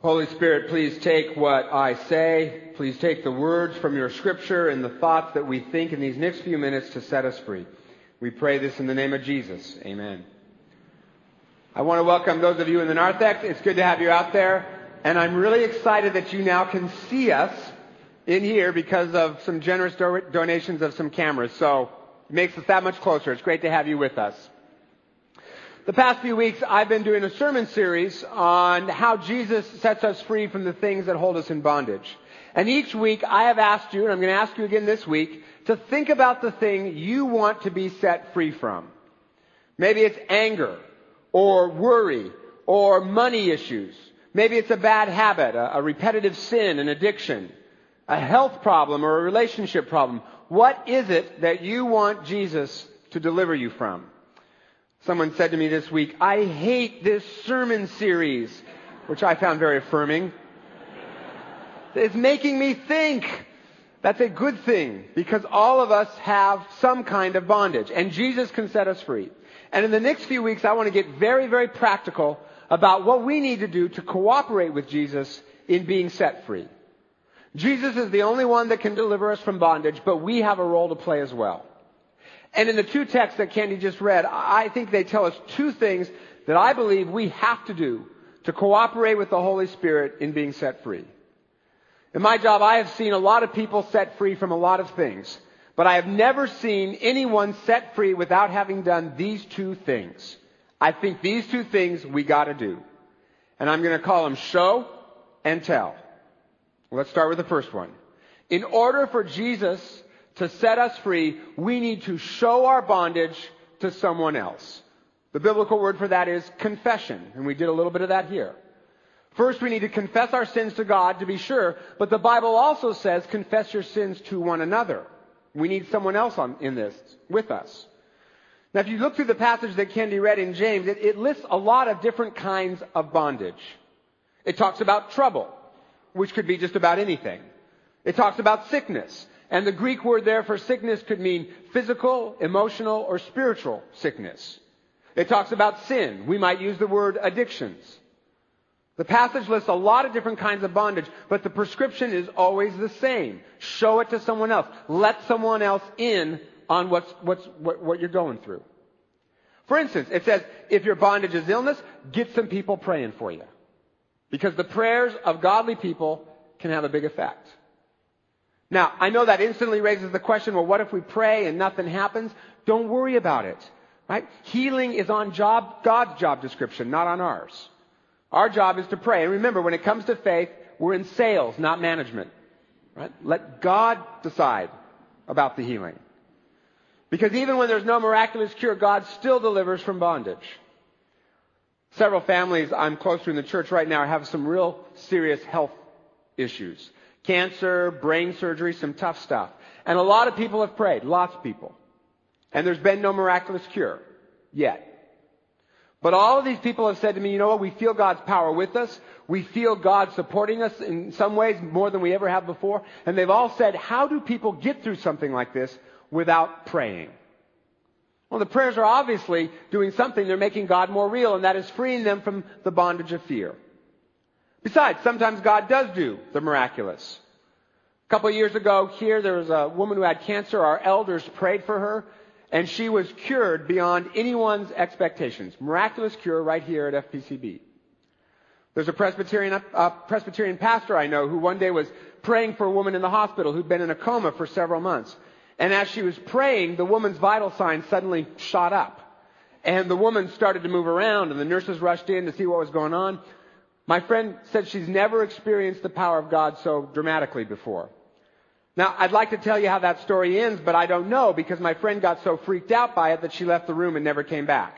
Holy Spirit, please take what I say. Please take the words from your scripture and the thoughts that we think in these next few minutes to set us free. We pray this in the name of Jesus. Amen. I want to welcome those of you in the narthex. It's good to have you out there. And I'm really excited that you now can see us in here because of some generous do- donations of some cameras. So it makes us that much closer. It's great to have you with us. The past few weeks, I've been doing a sermon series on how Jesus sets us free from the things that hold us in bondage. And each week, I have asked you, and I'm going to ask you again this week, to think about the thing you want to be set free from. Maybe it's anger, or worry, or money issues. Maybe it's a bad habit, a, repetitive sin, an addiction, a health problem, or a relationship problem. What is it that you want Jesus to deliver you from? Someone said to me this week, I hate this sermon series, which I found very affirming. It's making me think. That's a good thing because all of us have some kind of bondage and Jesus can set us free. And in the next few weeks, I want to get very, very practical about what we need to do to cooperate with Jesus in being set free. Jesus is the only one that can deliver us from bondage, but we have a role to play as well. And in the two texts that Candy just read, I think they tell us two things that I believe we have to do to cooperate with the Holy Spirit in being set free. In my job, I have seen a lot of people set free from a lot of things, but I have never seen anyone set free without having done these two things. I think these two things we gotta do. And I'm gonna call them show and tell. Let's start with the first one. In order for Jesus to set us free, we need to show our bondage to someone else. The biblical word for that is confession, and we did a little bit of that here. First, we need to confess our sins to God to be sure, but the Bible also says confess your sins to one another. We need someone else on, in this with us. Now, if you look through the passage that Candy read in James, it, it lists a lot of different kinds of bondage. It talks about trouble, which could be just about anything. It talks about sickness. And the Greek word there for sickness could mean physical, emotional, or spiritual sickness. It talks about sin. We might use the word addictions. The passage lists a lot of different kinds of bondage, but the prescription is always the same. Show it to someone else. Let someone else in on what's, what's, what, what you're going through. For instance, it says, if your bondage is illness, get some people praying for you. Because the prayers of godly people can have a big effect. Now, I know that instantly raises the question, well, what if we pray and nothing happens? Don't worry about it. Right? Healing is on job, God's job description, not on ours. Our job is to pray. And remember, when it comes to faith, we're in sales, not management. Right? Let God decide about the healing. Because even when there's no miraculous cure, God still delivers from bondage. Several families I'm close to in the church right now have some real serious health issues cancer, brain surgery, some tough stuff. And a lot of people have prayed, lots of people. And there's been no miraculous cure yet. But all of these people have said to me, you know what, we feel God's power with us. We feel God supporting us in some ways more than we ever have before. And they've all said, how do people get through something like this without praying? Well, the prayers are obviously doing something. They're making God more real, and that is freeing them from the bondage of fear. Besides, sometimes God does do the miraculous. A couple of years ago here, there was a woman who had cancer. Our elders prayed for her, and she was cured beyond anyone's expectations. Miraculous cure right here at FPCB. There's a Presbyterian, a Presbyterian pastor I know who one day was praying for a woman in the hospital who'd been in a coma for several months. And as she was praying, the woman's vital signs suddenly shot up. And the woman started to move around, and the nurses rushed in to see what was going on. My friend said she's never experienced the power of God so dramatically before. Now, I'd like to tell you how that story ends, but I don't know because my friend got so freaked out by it that she left the room and never came back.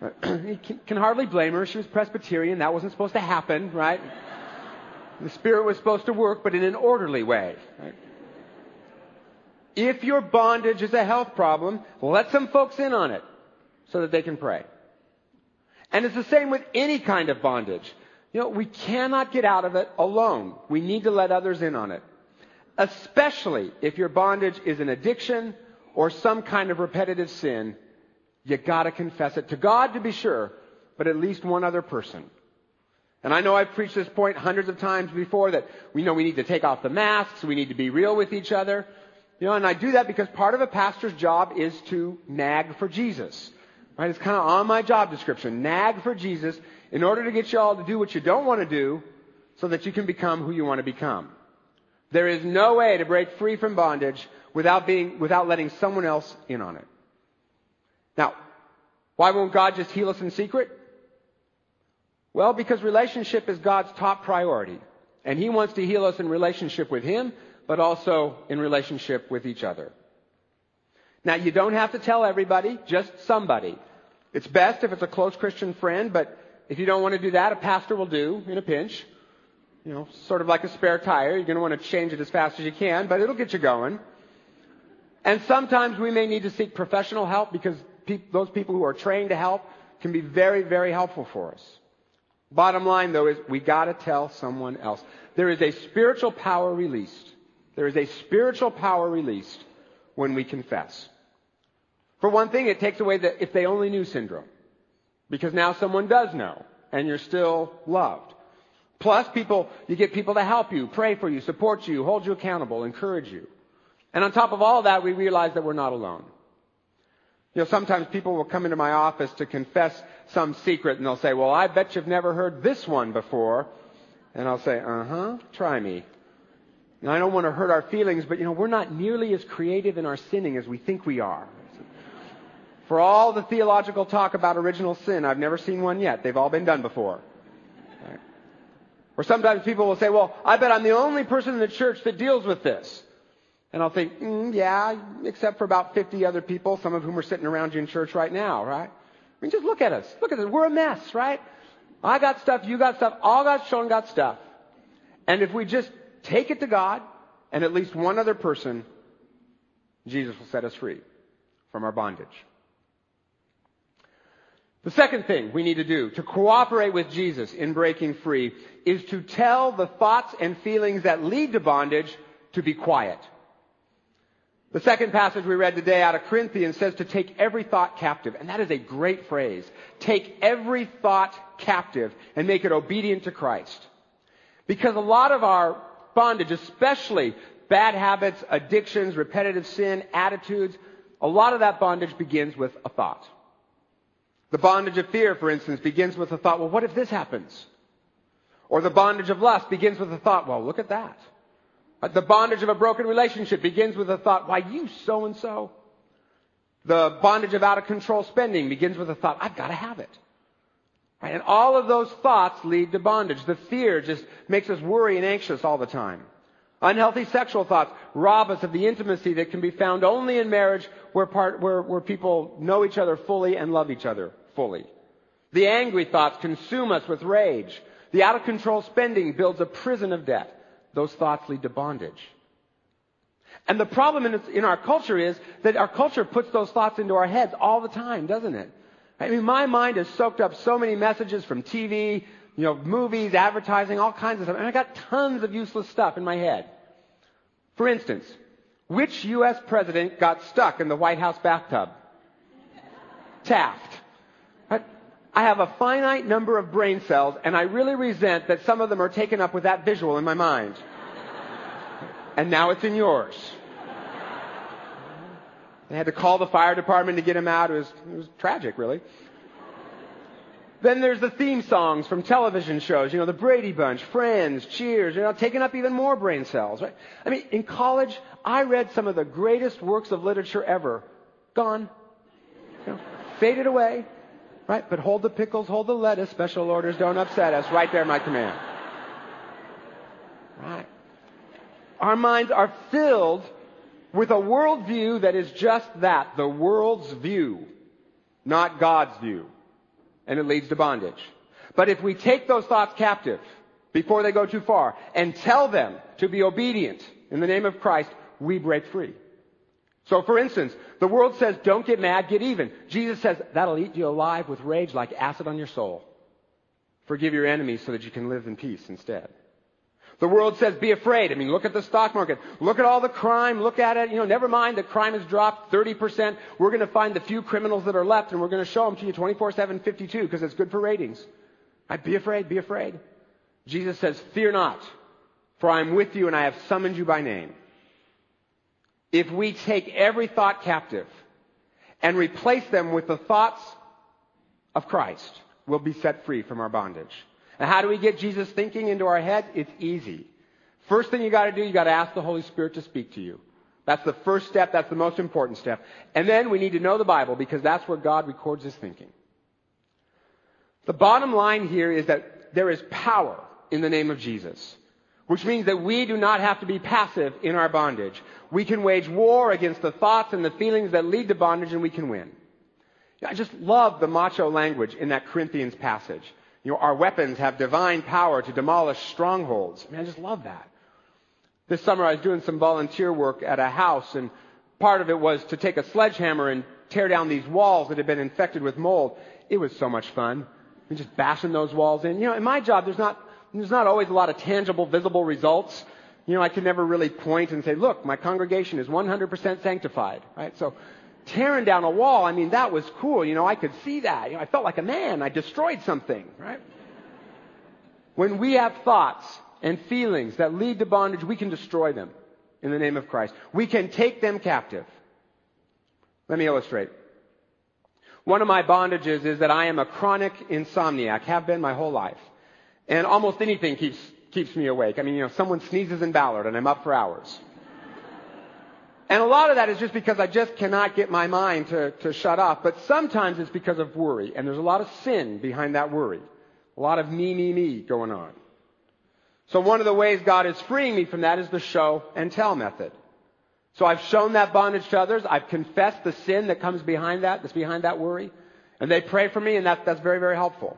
can hardly blame her. She was Presbyterian. That wasn't supposed to happen, right? The Spirit was supposed to work, but in an orderly way. Right? If your bondage is a health problem, let some folks in on it so that they can pray. And it's the same with any kind of bondage. You know, we cannot get out of it alone. We need to let others in on it. Especially if your bondage is an addiction or some kind of repetitive sin, you gotta confess it to God to be sure, but at least one other person. And I know I've preached this point hundreds of times before that we know we need to take off the masks, we need to be real with each other. You know, and I do that because part of a pastor's job is to nag for Jesus. Right? It's kind of on my job description. Nag for Jesus in order to get you all to do what you don't want to do so that you can become who you want to become. There is no way to break free from bondage without being, without letting someone else in on it. Now, why won't God just heal us in secret? Well, because relationship is God's top priority. And He wants to heal us in relationship with Him, but also in relationship with each other. Now, you don't have to tell everybody, just somebody. It's best if it's a close Christian friend, but if you don't want to do that, a pastor will do in a pinch. You know, sort of like a spare tire. You're going to want to change it as fast as you can, but it'll get you going. And sometimes we may need to seek professional help because pe- those people who are trained to help can be very, very helpful for us. Bottom line though is we gotta tell someone else. There is a spiritual power released. There is a spiritual power released when we confess. For one thing, it takes away the if they only knew syndrome. Because now someone does know and you're still loved. Plus people, you get people to help you, pray for you, support you, hold you accountable, encourage you. And on top of all that, we realize that we're not alone. You know, sometimes people will come into my office to confess some secret and they'll say, well, I bet you've never heard this one before. And I'll say, uh huh, try me. And I don't want to hurt our feelings, but you know, we're not nearly as creative in our sinning as we think we are. For all the theological talk about original sin, I've never seen one yet. They've all been done before. Right? Or sometimes people will say, well, I bet I'm the only person in the church that deals with this. And I'll think, mm, yeah, except for about 50 other people, some of whom are sitting around you in church right now, right? I mean, just look at us. Look at us. We're a mess, right? I got stuff, you got stuff, all God's shown got stuff. And if we just take it to God and at least one other person, Jesus will set us free from our bondage. The second thing we need to do to cooperate with Jesus in breaking free is to tell the thoughts and feelings that lead to bondage to be quiet. The second passage we read today out of Corinthians says to take every thought captive. And that is a great phrase. Take every thought captive and make it obedient to Christ. Because a lot of our bondage, especially bad habits, addictions, repetitive sin, attitudes, a lot of that bondage begins with a thought. The bondage of fear, for instance, begins with the thought, well, what if this happens? Or the bondage of lust begins with the thought, well, look at that. Uh, the bondage of a broken relationship begins with the thought, why you so and so? The bondage of out of control spending begins with the thought, I've got to have it. Right? And all of those thoughts lead to bondage. The fear just makes us worry and anxious all the time. Unhealthy sexual thoughts rob us of the intimacy that can be found only in marriage where, part, where, where people know each other fully and love each other fully. The angry thoughts consume us with rage. The out of control spending builds a prison of debt those thoughts lead to bondage. And the problem in, our culture is that our culture puts those thoughts into our heads all the time, doesn't it? I mean, my mind has soaked up so many messages from TV, you know, movies, advertising, all kinds of stuff. And I got tons of useless stuff in my head. For instance, which U.S. president got stuck in the White House bathtub? Taft. I have a finite number of brain cells, and I really resent that some of them are taken up with that visual in my mind. and now it's in yours. They had to call the fire department to get him out. It was, it was tragic, really. Then there's the theme songs from television shows, you know, the Brady Bunch, Friends, Cheers, you know, taking up even more brain cells, right? I mean, in college, I read some of the greatest works of literature ever. Gone. You know, faded away. Right? But hold the pickles, hold the lettuce. Special orders don't upset us. Right there, my command. Right? Our minds are filled with a worldview that is just that, the world's view, not God's view. And it leads to bondage. But if we take those thoughts captive before they go too far and tell them to be obedient in the name of Christ, we break free. So for instance, the world says, don't get mad, get even. Jesus says, that'll eat you alive with rage like acid on your soul. Forgive your enemies so that you can live in peace instead. The world says, be afraid. I mean, look at the stock market. Look at all the crime. Look at it. You know, never mind that crime has dropped 30%. We're going to find the few criminals that are left and we're going to show them to you 24-7, 52 because it's good for ratings. Right? Be afraid, be afraid. Jesus says, Fear not, for I am with you and I have summoned you by name. If we take every thought captive and replace them with the thoughts of Christ, we'll be set free from our bondage. And how do we get Jesus thinking into our head? It's easy. First thing you gotta do, you gotta ask the Holy Spirit to speak to you. That's the first step. That's the most important step. And then we need to know the Bible because that's where God records his thinking. The bottom line here is that there is power in the name of Jesus, which means that we do not have to be passive in our bondage. We can wage war against the thoughts and the feelings that lead to bondage and we can win. I just love the macho language in that Corinthians passage. You know, our weapons have divine power to demolish strongholds. I mean, I just love that. This summer I was doing some volunteer work at a house and part of it was to take a sledgehammer and tear down these walls that had been infected with mold. It was so much fun. Just bashing those walls in. You know, in my job, there's not, there's not always a lot of tangible, visible results. You know, I can never really point and say, look, my congregation is 100% sanctified, right? So, tearing down a wall, I mean, that was cool. You know, I could see that. You know, I felt like a man. I destroyed something, right? When we have thoughts and feelings that lead to bondage, we can destroy them in the name of Christ. We can take them captive. Let me illustrate. One of my bondages is that I am a chronic insomniac, have been my whole life. And almost anything keeps, keeps me awake. I mean, you know, someone sneezes in Ballard and I'm up for hours. And a lot of that is just because I just cannot get my mind to, to shut off. But sometimes it's because of worry. And there's a lot of sin behind that worry. A lot of me, me, me going on. So one of the ways God is freeing me from that is the show and tell method. So I've shown that bondage to others. I've confessed the sin that comes behind that, that's behind that worry. And they pray for me and that, that's very, very helpful.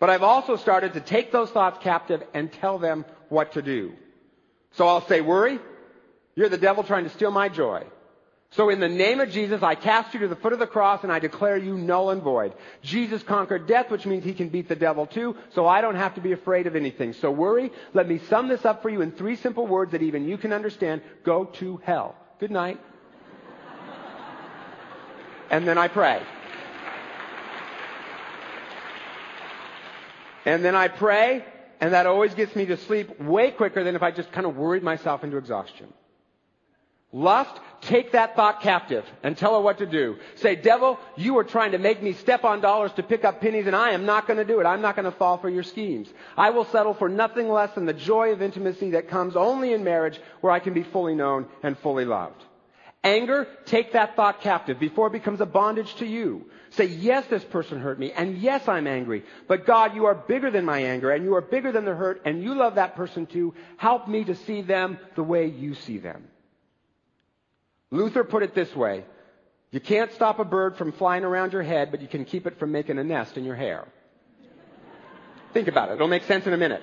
But I've also started to take those thoughts captive and tell them what to do. So I'll say, worry, you're the devil trying to steal my joy. So in the name of Jesus, I cast you to the foot of the cross and I declare you null and void. Jesus conquered death, which means he can beat the devil too, so I don't have to be afraid of anything. So worry, let me sum this up for you in three simple words that even you can understand. Go to hell. Good night. And then I pray. And then I pray, and that always gets me to sleep way quicker than if I just kind of worried myself into exhaustion. Lust, take that thought captive and tell her what to do. Say, devil, you are trying to make me step on dollars to pick up pennies and I am not going to do it. I'm not going to fall for your schemes. I will settle for nothing less than the joy of intimacy that comes only in marriage where I can be fully known and fully loved. Anger, take that thought captive before it becomes a bondage to you. Say, yes, this person hurt me, and yes, I'm angry. But God, you are bigger than my anger, and you are bigger than the hurt, and you love that person too. Help me to see them the way you see them. Luther put it this way. You can't stop a bird from flying around your head, but you can keep it from making a nest in your hair. Think about it. It'll make sense in a minute.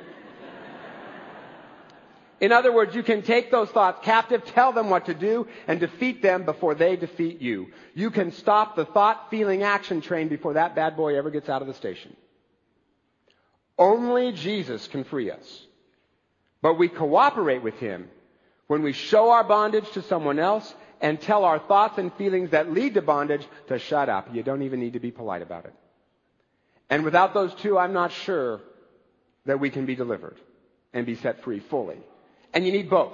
In other words, you can take those thoughts captive, tell them what to do, and defeat them before they defeat you. You can stop the thought, feeling, action train before that bad boy ever gets out of the station. Only Jesus can free us. But we cooperate with Him when we show our bondage to someone else and tell our thoughts and feelings that lead to bondage to shut up. You don't even need to be polite about it. And without those two, I'm not sure that we can be delivered and be set free fully. And you need both.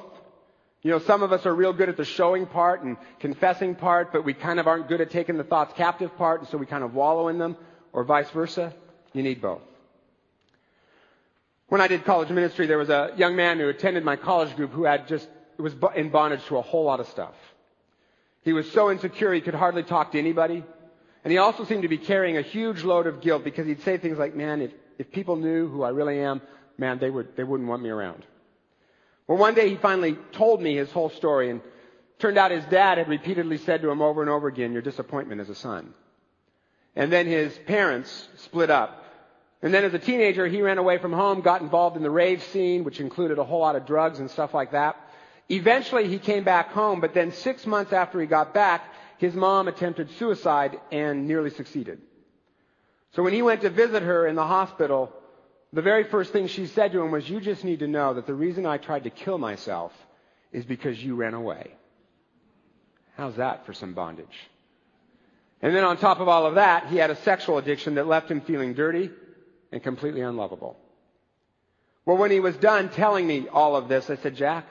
You know, some of us are real good at the showing part and confessing part, but we kind of aren't good at taking the thoughts captive part, and so we kind of wallow in them, or vice versa. You need both. When I did college ministry, there was a young man who attended my college group who had just was in bondage to a whole lot of stuff. He was so insecure he could hardly talk to anybody. And he also seemed to be carrying a huge load of guilt because he'd say things like, man, if, if people knew who I really am, man, they would, they wouldn't want me around. Well, one day he finally told me his whole story and turned out his dad had repeatedly said to him over and over again, your disappointment as a son. And then his parents split up. And then as a teenager, he ran away from home, got involved in the rave scene, which included a whole lot of drugs and stuff like that. Eventually he came back home, but then six months after he got back, his mom attempted suicide and nearly succeeded. So when he went to visit her in the hospital, the very first thing she said to him was, you just need to know that the reason I tried to kill myself is because you ran away. How's that for some bondage? And then on top of all of that, he had a sexual addiction that left him feeling dirty and completely unlovable. Well, when he was done telling me all of this, I said, Jack,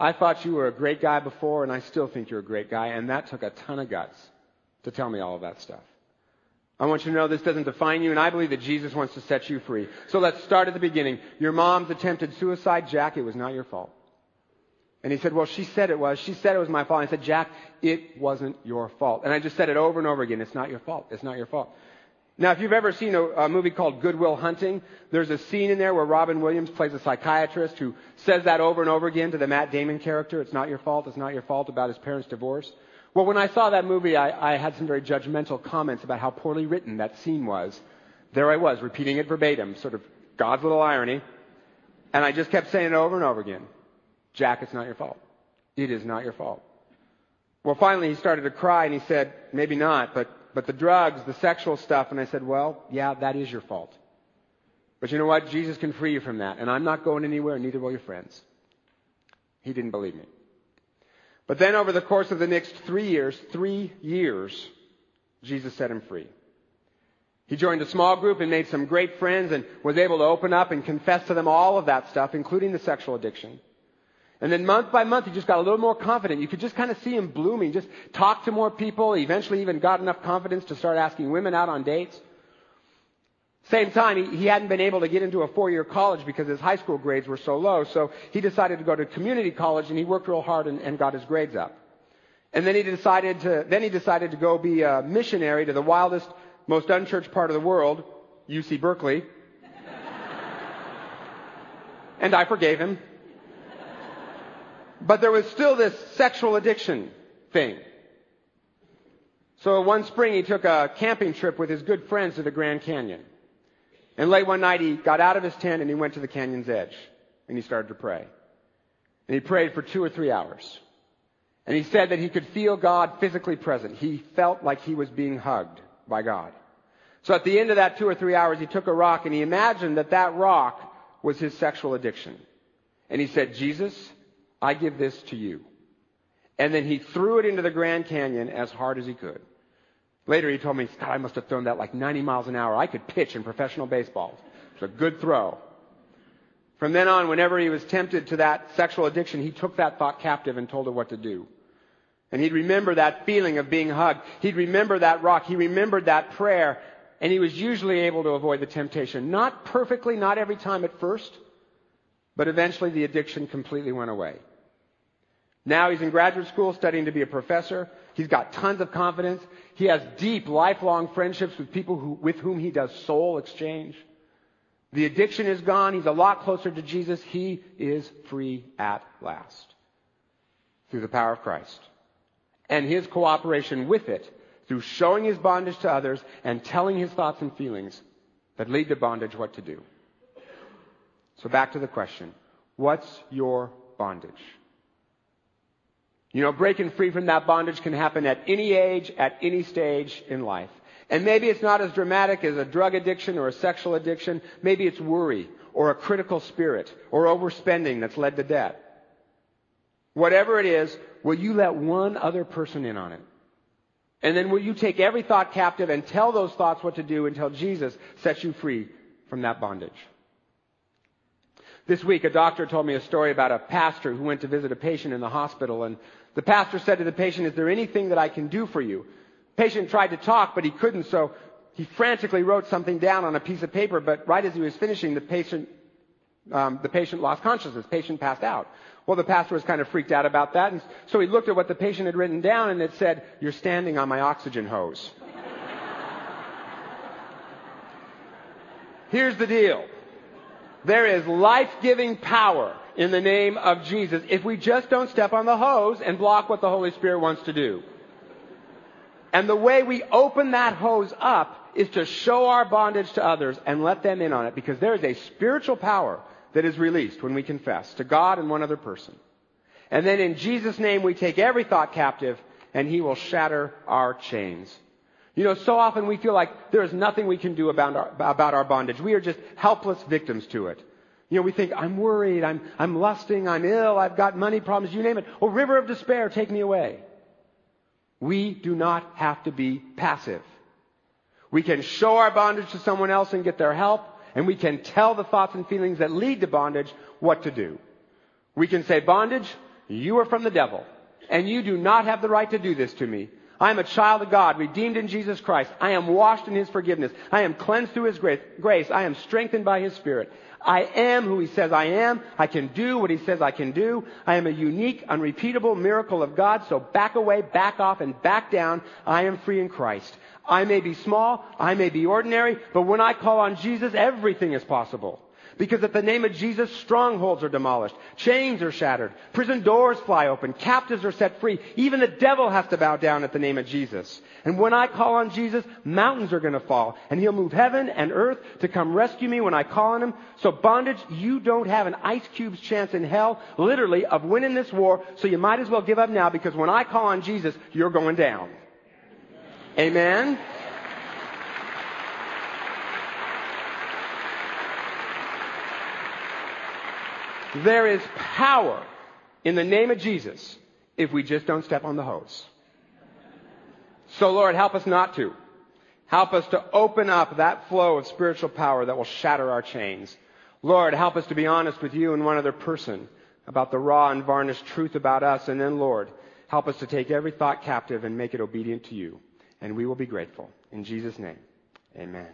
I thought you were a great guy before, and I still think you're a great guy, and that took a ton of guts to tell me all of that stuff. I want you to know this doesn't define you, and I believe that Jesus wants to set you free. So let's start at the beginning. Your mom's attempted suicide, Jack, it was not your fault. And he said, well, she said it was. She said it was my fault. I said, Jack, it wasn't your fault. And I just said it over and over again. It's not your fault. It's not your fault. Now, if you've ever seen a, a, movie called Good Will Hunting, there's a scene in there where Robin Williams plays a psychiatrist who says that over and over again to the Matt Damon character. It's not your fault. It's not your fault about his parents' divorce. Well, when I saw that movie, I, I had some very judgmental comments about how poorly written that scene was. There I was, repeating it verbatim, sort of God's little irony. And I just kept saying it over and over again. Jack, it's not your fault. It is not your fault. Well, finally he started to cry and he said, maybe not, but, but the drugs, the sexual stuff. And I said, well, yeah, that is your fault. But you know what? Jesus can free you from that. And I'm not going anywhere, neither will your friends. He didn't believe me. But then over the course of the next three years, three years, Jesus set him free. He joined a small group and made some great friends and was able to open up and confess to them all of that stuff, including the sexual addiction. And then month by month, he just got a little more confident. You could just kind of see him blooming, just talk to more people. Eventually even got enough confidence to start asking women out on dates. Same time, he, he hadn't been able to get into a four-year college because his high school grades were so low, so he decided to go to community college and he worked real hard and, and got his grades up. And then he decided to, then he decided to go be a missionary to the wildest, most unchurched part of the world, UC Berkeley. and I forgave him. But there was still this sexual addiction thing. So one spring he took a camping trip with his good friends to the Grand Canyon. And late one night he got out of his tent and he went to the canyon's edge and he started to pray. And he prayed for two or three hours. And he said that he could feel God physically present. He felt like he was being hugged by God. So at the end of that two or three hours, he took a rock and he imagined that that rock was his sexual addiction. And he said, Jesus, I give this to you. And then he threw it into the Grand Canyon as hard as he could. Later he told me, God, I must have thrown that like 90 miles an hour. I could pitch in professional baseball. It's a good throw. From then on, whenever he was tempted to that sexual addiction, he took that thought captive and told it what to do. And he'd remember that feeling of being hugged. He'd remember that rock. He remembered that prayer. And he was usually able to avoid the temptation. Not perfectly, not every time at first, but eventually the addiction completely went away. Now he's in graduate school studying to be a professor. He's got tons of confidence. He has deep, lifelong friendships with people who, with whom he does soul exchange. The addiction is gone. He's a lot closer to Jesus. He is free at last through the power of Christ. And his cooperation with it through showing his bondage to others and telling his thoughts and feelings that lead to bondage what to do. So back to the question. What's your bondage? You know, breaking free from that bondage can happen at any age, at any stage in life. And maybe it's not as dramatic as a drug addiction or a sexual addiction. Maybe it's worry or a critical spirit or overspending that's led to debt. Whatever it is, will you let one other person in on it? And then will you take every thought captive and tell those thoughts what to do until Jesus sets you free from that bondage? This week, a doctor told me a story about a pastor who went to visit a patient in the hospital and the pastor said to the patient, is there anything that I can do for you? The patient tried to talk, but he couldn't, so he frantically wrote something down on a piece of paper, but right as he was finishing, the patient, um, the patient lost consciousness. Patient passed out. Well, the pastor was kind of freaked out about that, and so he looked at what the patient had written down, and it said, you're standing on my oxygen hose. Here's the deal. There is life-giving power in the name of Jesus if we just don't step on the hose and block what the Holy Spirit wants to do. And the way we open that hose up is to show our bondage to others and let them in on it because there is a spiritual power that is released when we confess to God and one other person. And then in Jesus' name we take every thought captive and He will shatter our chains. You know, so often we feel like there is nothing we can do about our, about our bondage. We are just helpless victims to it. You know, we think, I'm worried, I'm, I'm lusting, I'm ill, I've got money problems, you name it. Oh, river of despair, take me away. We do not have to be passive. We can show our bondage to someone else and get their help, And we can tell the thoughts and feelings that lead to bondage what to do. We can say, bondage, you are from the devil, and you do not have the right to do this to me. I am a child of God, redeemed in Jesus Christ. I am washed in His forgiveness. I am cleansed through His grace. I am strengthened by His Spirit. I am who He says I am. I can do what He says I can do. I am a unique, unrepeatable miracle of God. So back away, back off, and back down. I am free in Christ. I may be small. I may be ordinary. But when I call on Jesus, everything is possible. Because at the name of Jesus, strongholds are demolished, chains are shattered, prison doors fly open, captives are set free. Even the devil has to bow down at the name of Jesus. And when I call on Jesus, mountains are going to fall, and he'll move heaven and earth to come rescue me when I call on him. So bondage, you don't have an ice cube's chance in hell, literally, of winning this war, so you might as well give up now because when I call on Jesus, you're going down. Amen? There is power in the name of Jesus if we just don't step on the hose. So Lord, help us not to. Help us to open up that flow of spiritual power that will shatter our chains. Lord, help us to be honest with you and one other person about the raw and varnished truth about us. And then, Lord, help us to take every thought captive and make it obedient to you. And we will be grateful. In Jesus' name, amen.